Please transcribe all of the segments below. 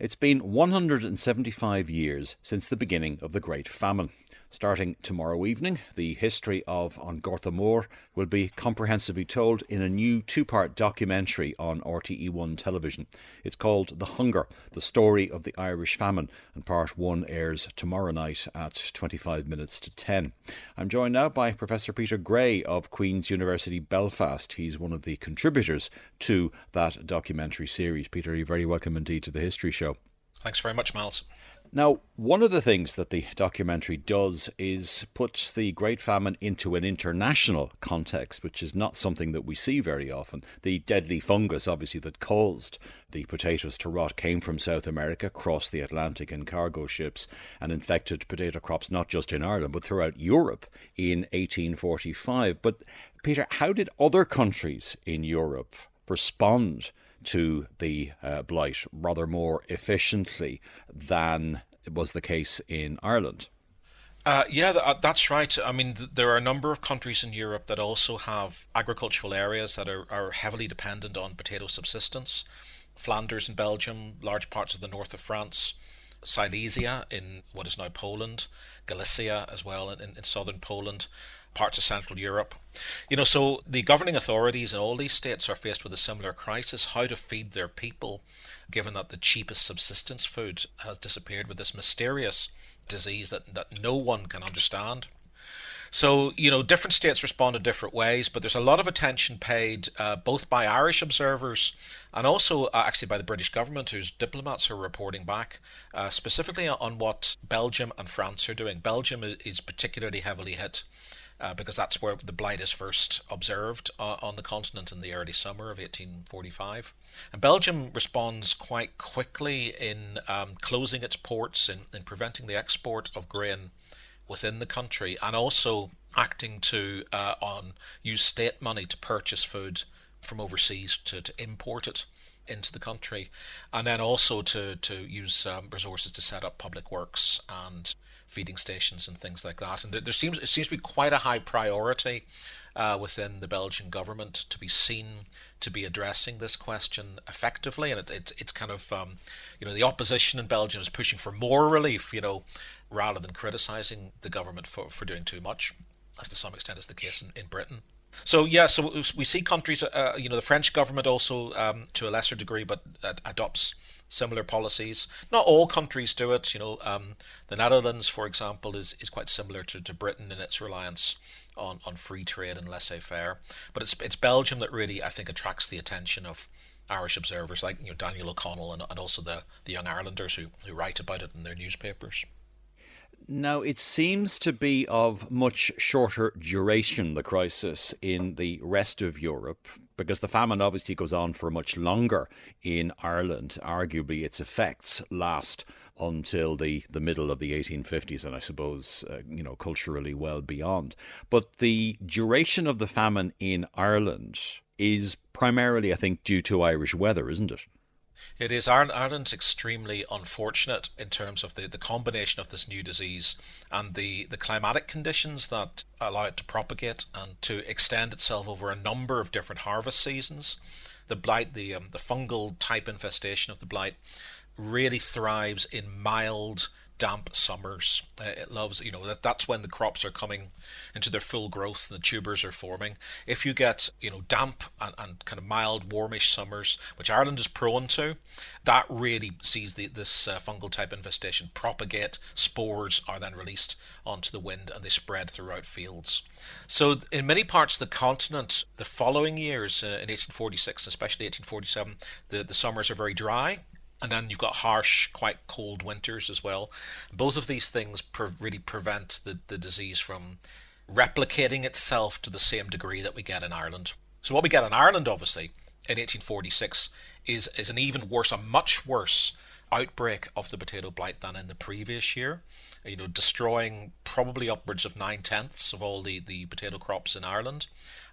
It's been 175 years since the beginning of the Great Famine. Starting tomorrow evening, the history of An Gorta Mór will be comprehensively told in a new two part documentary on RTE1 television. It's called The Hunger The Story of the Irish Famine, and part one airs tomorrow night at 25 minutes to 10. I'm joined now by Professor Peter Gray of Queen's University Belfast. He's one of the contributors to that documentary series. Peter, you're very welcome indeed to the History Show. Thanks very much, Myles. Now, one of the things that the documentary does is put the Great Famine into an international context, which is not something that we see very often. The deadly fungus, obviously, that caused the potatoes to rot came from South America, crossed the Atlantic in cargo ships, and infected potato crops not just in Ireland, but throughout Europe in 1845. But, Peter, how did other countries in Europe respond to the uh, blight rather more efficiently than was the case in Ireland. Uh, yeah, uh, that's right. I mean, th- there are a number of countries in Europe that also have agricultural areas that are, are heavily dependent on potato subsistence. Flanders in Belgium, large parts of the north of France, Silesia in what is now Poland, Galicia as well in, in southern Poland, parts of Central Europe. You know, so the governing authorities in all these states are faced with a similar crisis how to feed their people, given that the cheapest subsistence food has disappeared with this mysterious disease that, that no one can understand. So, you know, different states respond in different ways, but there's a lot of attention paid uh, both by Irish observers and also uh, actually by the British government, whose diplomats are reporting back, uh, specifically on what Belgium and France are doing. Belgium is, is particularly heavily hit uh, because that's where the blight is first observed uh, on the continent in the early summer of 1845. And Belgium responds quite quickly in um, closing its ports and in, in preventing the export of grain within the country and also acting to uh, on use state money to purchase food from overseas to, to import it into the country and then also to, to use um, resources to set up public works and feeding stations and things like that. And there, there seems it seems to be quite a high priority uh, within the Belgian government to be seen to be addressing this question effectively. And it, it it's kind of um, you know the opposition in Belgium is pushing for more relief, you know, rather than criticizing the government for, for doing too much, as to some extent is the case in, in Britain. So yeah, so we see countries, uh, you know, the French government also, um, to a lesser degree, but uh, adopts similar policies. Not all countries do it. You know, um, the Netherlands, for example, is, is quite similar to, to Britain in its reliance on, on free trade and laissez-faire. But it's it's Belgium that really I think attracts the attention of Irish observers like you know Daniel O'Connell and, and also the, the young Irelanders who, who write about it in their newspapers. Now, it seems to be of much shorter duration, the crisis in the rest of Europe, because the famine obviously goes on for much longer in Ireland. Arguably, its effects last until the, the middle of the 1850s, and I suppose, uh, you know, culturally well beyond. But the duration of the famine in Ireland is primarily, I think, due to Irish weather, isn't it? It is Ireland's extremely unfortunate in terms of the, the combination of this new disease and the, the climatic conditions that allow it to propagate and to extend itself over a number of different harvest seasons. The blight, the um, the fungal type infestation of the blight, really thrives in mild damp summers. Uh, it loves, you know, that that's when the crops are coming into their full growth and the tubers are forming. If you get, you know, damp and, and kind of mild, warmish summers, which Ireland is prone to, that really sees the, this uh, fungal type infestation propagate. Spores are then released onto the wind and they spread throughout fields. So, in many parts of the continent, the following years, uh, in 1846, especially 1847, the, the summers are very dry and then you've got harsh, quite cold winters as well. Both of these things pre- really prevent the, the disease from replicating itself to the same degree that we get in Ireland. So what we get in Ireland, obviously, in 1846 is is an even worse, a much worse outbreak of the potato blight than in the previous year. You know, destroying probably upwards of nine tenths of all the, the potato crops in Ireland.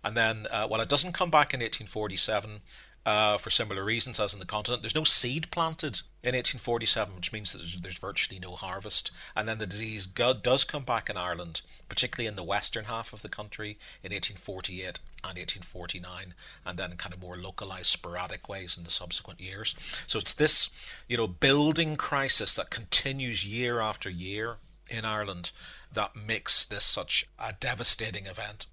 And then, uh, it doesn't come back in 1847, uh, for similar reasons as in the continent. There's no seed planted in 1847, which means that there's virtually no harvest. And then the disease does come back in Ireland, particularly in the western half of the country in 1848 and 1849, and then kind of more localized, sporadic ways in the subsequent years. So it's this, you know, building crisis that continues year after year in Ireland that makes this such a devastating event.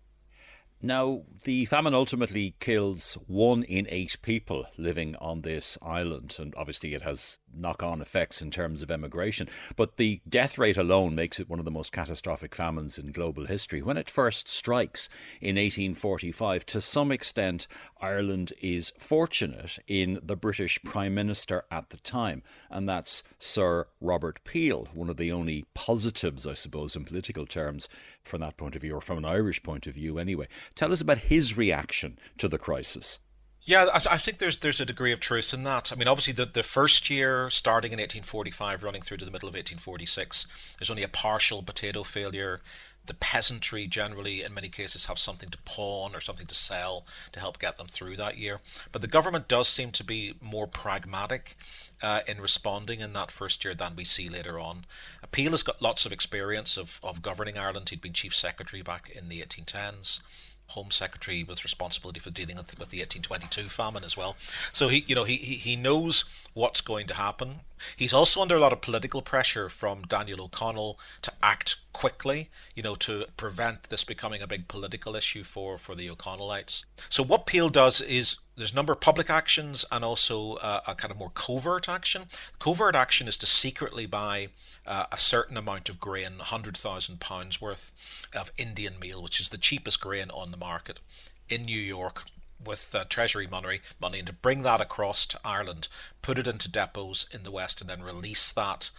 Now, the famine ultimately kills one in eight people living on this island, and obviously it has knock on effects in terms of emigration. But the death rate alone makes it one of the most catastrophic famines in global history. When it first strikes in 1845, to some extent, Ireland is fortunate in the British Prime Minister at the time, and that's Sir Robert Peel, one of the only positives, I suppose, in political terms from that point of view, or from an Irish point of view anyway. Tell us about his reaction to the crisis. Yeah, I, I, think there's there's a degree of truth in that. I mean, obviously, the, the first year, starting in 1845, running through to the middle of 1846, there's only a partial potato failure. The peasantry generally, in many cases, have something to pawn or something to sell to help get them through that year. But the government does seem to be more pragmatic uh, in responding in that first year than we see later on. Peel has got lots of experience of, of governing Ireland. He'd been chief secretary back in the 1810s. Home Secretary with responsibility for dealing with, with the 1822 famine as well. So he, you know, he, he, he knows what's going to happen. He's also under a lot of political pressure from Daniel O'Connell to act quickly, you know, to prevent this becoming a big political issue for, for the O'Connellites. So what Peel does is there's a number of public actions and also uh, a kind of more covert action. Covert action is to secretly buy uh, a certain amount of grain, £100,000 worth of Indian meal, which is the cheapest grain on the market in New York with uh, Treasury money, money, and to bring that across to Ireland, put it into depots in the West, and then release that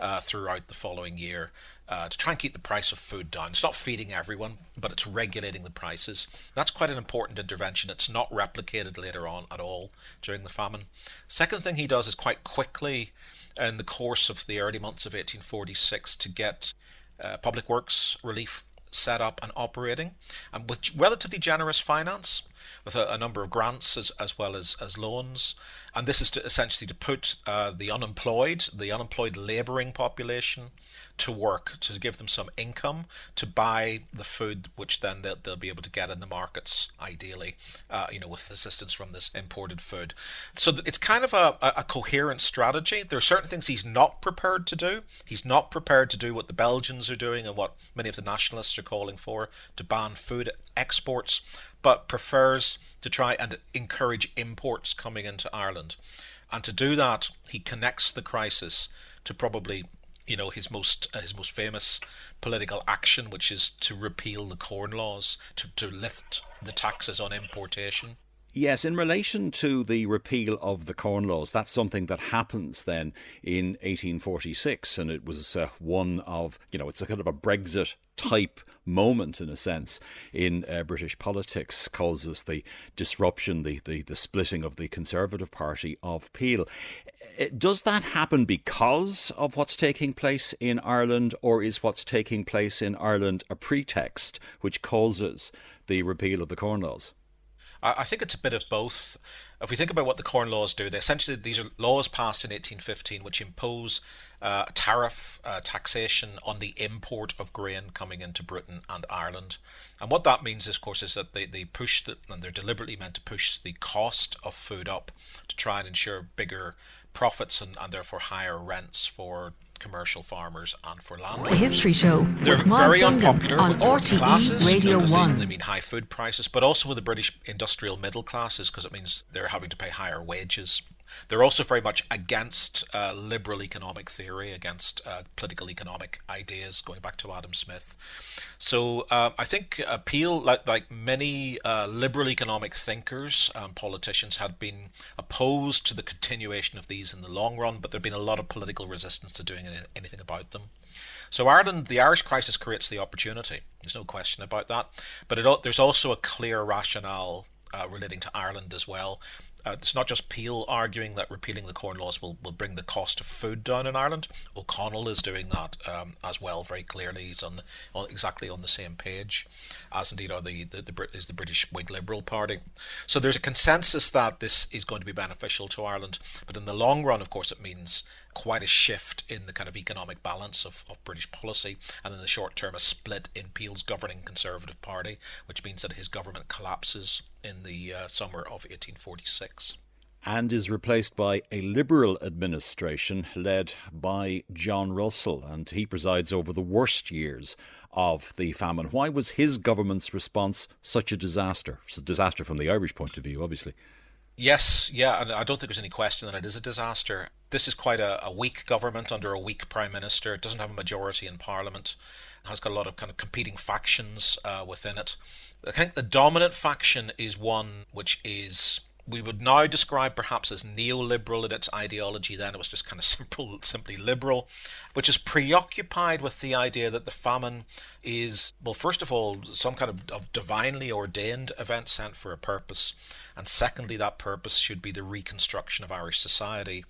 uh, throughout the following year uh, to try and keep the price of food down. It's not feeding everyone, but it's regulating the prices. That's quite an important intervention. It's not replicated later on at all during the famine. Second thing he does is quite quickly, in the course of the early months of 1846, to get uh, public works relief set up and operating, and with relatively generous finance, with a, a number of grants as, as well as, as loans. And this is to essentially to put uh, the unemployed, the unemployed labouring population, to work to give them some income to buy the food which then they'll, they'll be able to get in the markets ideally uh, you know with assistance from this imported food. So it's kind of a, a coherent strategy. There are certain things he's not prepared to do. He's not prepared to do what the belgians are doing and what many of the nationalists are calling for to ban food exports but prefers to try and encourage imports coming into ireland. And to do that he connects the crisis to probably you know his most uh, his most famous political action, which is to repeal the corn laws, to to lift the taxes on importation. Yes, in relation to the repeal of the Corn Laws, that's something that happens then in 1846, and it was uh, one of, you know, it's a kind of a Brexit type moment in a sense in uh, British politics, causes the disruption, the, the, the splitting of the Conservative Party of Peel. Uh, does that happen because of what's taking place in Ireland, or is what's taking place in Ireland a pretext which causes the repeal of the Corn Laws? I think it's a bit of both. If we think about what the Corn Laws do, they essentially these are laws passed in 1815 which impose uh, tariff uh, taxation on the import of grain coming into Britain and Ireland. And what that means, of course, is that they, they push the, and they're deliberately meant to push the cost of food up to try and ensure bigger profits and, and therefore higher rents for commercial farmers and for land. The History Show. They're very unpopular on with the RTE classes Radio 1. They, they mean high food prices, but also with the British industrial middle classes because it means they're having to pay higher wages. They're also very much against uh, liberal economic theory, against uh, political economic ideas, going back to Adam Smith. So uh, I think Peel, like, like many uh, liberal economic thinkers, um, politicians, had been opposed to the continuation of these in the long run, but there had been a lot of political resistance to doing any, anything about them. So Ireland, the Irish crisis creates the opportunity. There's no question about that. But it, there's also a clear rationale uh, relating to Ireland as well. Uh, it's not just Peel arguing that repealing the Corn Laws will, will bring the cost of food down in Ireland. O'Connell is doing that um, as well very clearly. He's on, on, exactly on the same page, as indeed are the, the, the is the British Whig Liberal Party. So there's a consensus that this is going to be beneficial to Ireland, but in the long run, of course, it means quite a shift in the kind of economic balance of, of British policy, and in the short term, a split in Peel's governing Conservative Party, which means that his government collapses in the uh, summer of 1846 and is replaced by a Liberal administration led by John Russell, and he presides over the worst years of the famine. Why was his government's response such a disaster? It's a disaster from the Irish point of view, obviously. Yes, yeah, and I don't think there's any question that it is a disaster. This is quite a, a weak government under a weak prime minister. It doesn't have a majority in parliament. It has got a lot of kind of competing factions uh, within it. I think the dominant faction is one which is we would now describe perhaps as neoliberal in its ideology. Then it was just kind of simple, simply liberal, which is preoccupied with the idea that the famine is, well, first of all, some kind of, of divinely ordained event sent for a purpose, and secondly, that purpose should be the reconstruction of Irish society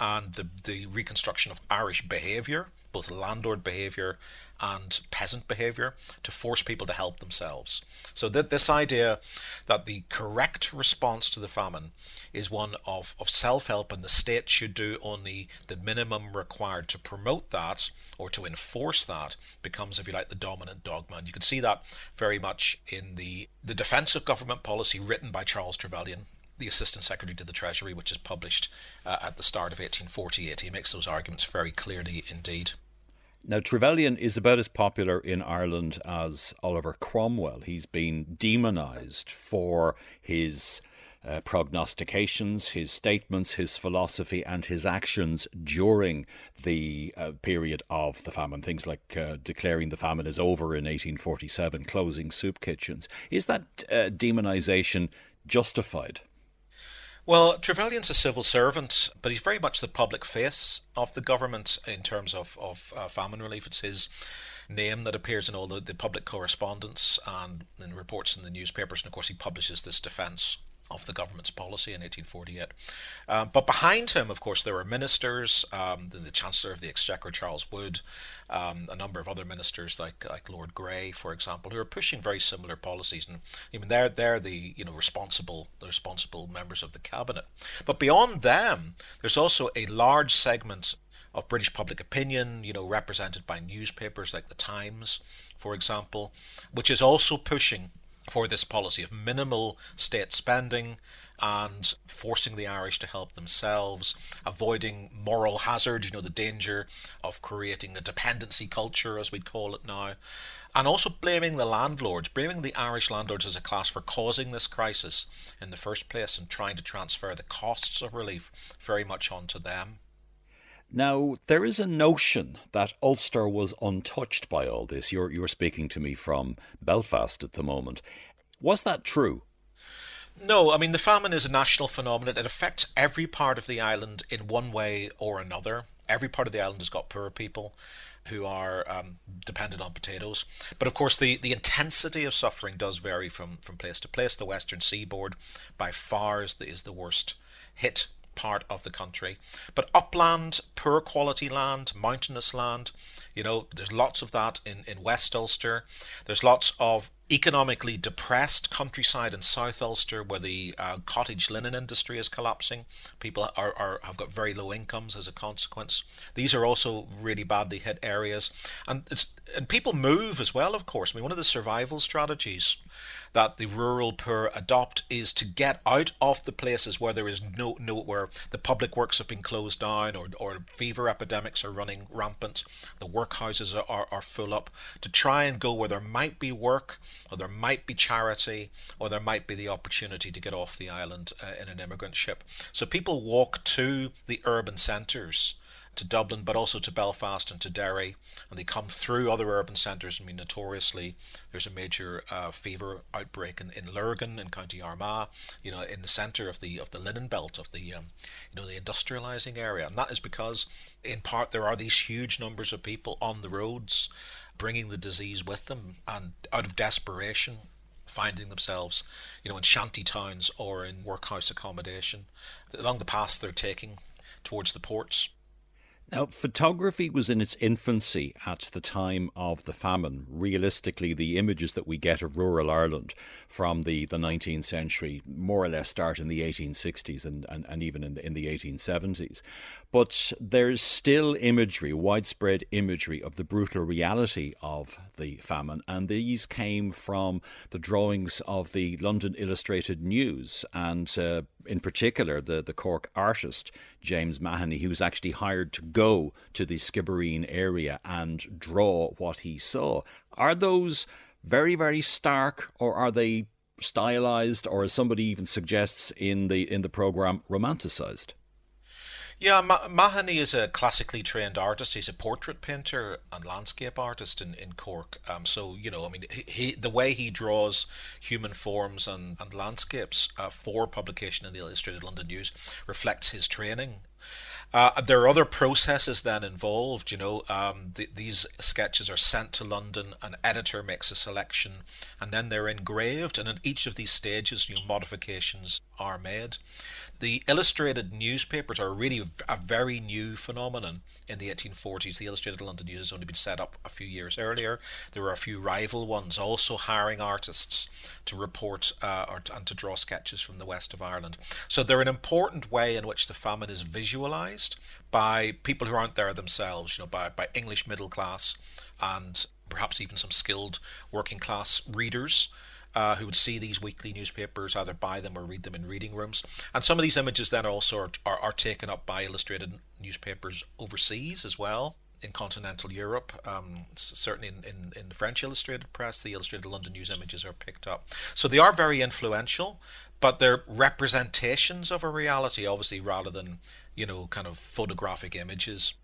and the, the reconstruction of Irish behaviour, both landlord behaviour and peasant behavior to force people to help themselves. So that this idea that the correct response to the famine is one of, of self-help and the state should do only the minimum required to promote that or to enforce that becomes, if you like, the dominant dogma. And you can see that very much in the, the defense of government policy written by Charles Trevelyan the Assistant Secretary to the Treasury, which is published uh, at the start of 1848. He makes those arguments very clearly indeed. Now, Trevelyan is about as popular in Ireland as Oliver Cromwell. He's been demonised for his uh, prognostications, his statements, his philosophy, and his actions during the uh, period of the famine. Things like uh, declaring the famine is over in 1847, closing soup kitchens. Is that uh, demonisation justified? Well, Trevelyan's a civil servant, but he's very much the public face of the government in terms of, of uh, famine relief. It's his name that appears in all the, the public correspondence and in reports in the newspapers. And of course, he publishes this defence of the government's policy in 1848. Uh, but behind him, of course, there were ministers, um, the, the, Chancellor of the Exchequer, Charles Wood, um, a number of other ministers like like Lord Grey, for example, who are pushing very similar policies, and even they're they're the you know responsible the responsible members of the cabinet. But beyond them, there's also a large segment of British public opinion, you know, represented by newspapers like the Times, for example, which is also pushing for this policy of minimal state spending and forcing the Irish to help themselves, avoiding moral hazard, you know, the danger of creating a dependency culture, as we'd call it now, and also blaming the landlords, blaming the Irish landlords as a class for causing this crisis in the first place and trying to transfer the costs of relief very much onto them. Now, there is a notion that Ulster was untouched by all this. You're, you're speaking to me from Belfast at the moment. Was that true? No, I mean, the famine is a national phenomenon. It affects every part of the island in one way or another. Every part of the island has got poor people who are um, dependent on potatoes. But of course, the, the intensity of suffering does vary from, from place to place. The western seaboard, by far, is the, is the worst hit part of the country. But upland, poor quality land, mountainous land, you know, there's lots of that in, in West Ulster. There's lots of economically depressed countryside in South Ulster where the uh, cottage linen industry is collapsing. People are, are have got very low incomes as a consequence. These are also really badly hit areas, and it's and people move as well. Of course, I mean one of the survival strategies that the rural poor adopt is to get out of the places where there is no no where the public works have been closed down or, or fever epidemics are running rampant, the workhouses are, are, are full up, to try and go where there might be work or there might be charity or there might be the opportunity to get off the island uh, in an immigrant ship. So people walk to the urban centres to Dublin, but also to Belfast and to Derry, and they come through other urban centres. I mean, notoriously, there's a major uh, fever outbreak in, in Lurgan in County Armagh, you know, in the centre of the of the linen belt of the um, you know the industrialising area, and that is because, in part, there are these huge numbers of people on the roads, bringing the disease with them, and out of desperation finding themselves, you know, in shanty towns or in workhouse accommodation along the paths they're taking towards the ports. Now, photography was in its infancy at the time of the famine. Realistically, the images that we get of rural Ireland from the, the 19th century more or less start in the 1860s and, and, and even in the, in the 1870s. But there's still imagery, widespread imagery of the brutal reality of the famine, and these came from the drawings of the London Illustrated News and uh, in particular, the, the Cork artist, James Mahony, who was actually hired to go to the Skibbereen area and draw what he saw. Are those very, very stark, or are they stylized, or as somebody even suggests in the in the program, romanticized? Yeah, Mahony is a classically trained artist. He's a portrait painter and landscape artist in, in Cork. Um, so you know, I mean, he, he the way he draws human forms and and landscapes uh, for publication in the Illustrated London News reflects his training. Uh, there are other processes then involved. You know, um, the, these sketches are sent to London. An editor makes a selection, and then they're engraved. And at each of these stages, new modifications are made. The illustrated newspapers are really a very new phenomenon in the 1840s. The Illustrated London News has only been set up a few years earlier. There were a few rival ones also hiring artists to report uh, or to, and to draw sketches from the west of Ireland. So they're an important way in which the famine is visualized by people who aren't there themselves, you know, by, by English middle class and perhaps even some skilled working class readers uh, who would see these weekly newspapers, either buy them or read them in reading rooms. And some of these images then also are, are, are taken up by illustrated newspapers overseas as well in continental Europe. Um, certainly in, in, in, the French illustrated press, the illustrated London News images are picked up. So they are very influential, but they're representations of a reality, obviously, rather than, you know, kind of photographic images.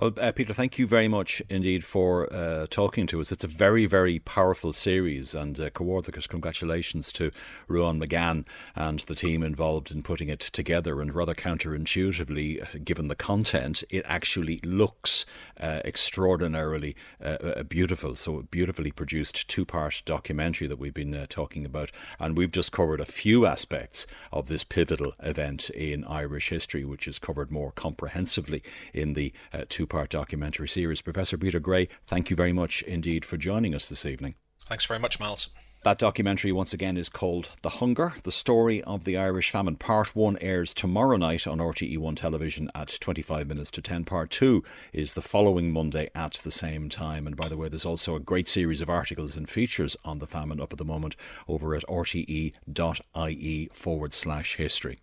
Well, uh, Peter, thank you very much indeed for uh, talking to us. It's a very, very powerful series, and uh, congratulations to Ruan Magan and the team involved in putting it together. And rather counterintuitively, uh, given the content, it actually looks uh, extraordinarily uh, uh, beautiful. So, beautifully produced two part documentary that we've been talking about. And we've just covered a few aspects of this pivotal event in Irish history, which is covered more comprehensively in the two part documentary series. Professor Peter Gray, thank you very much indeed for joining us this evening. Thanks very much, Myles. That documentary, once again, is called The Hunger, the story of the Irish famine. Part 1 airs tomorrow night on RTE1 television at 25 minutes to 10. Part 2 is the following Monday at the same time. And by the way, there's also a great series of articles and features on the famine up at the moment over at rte.ie forward slash history.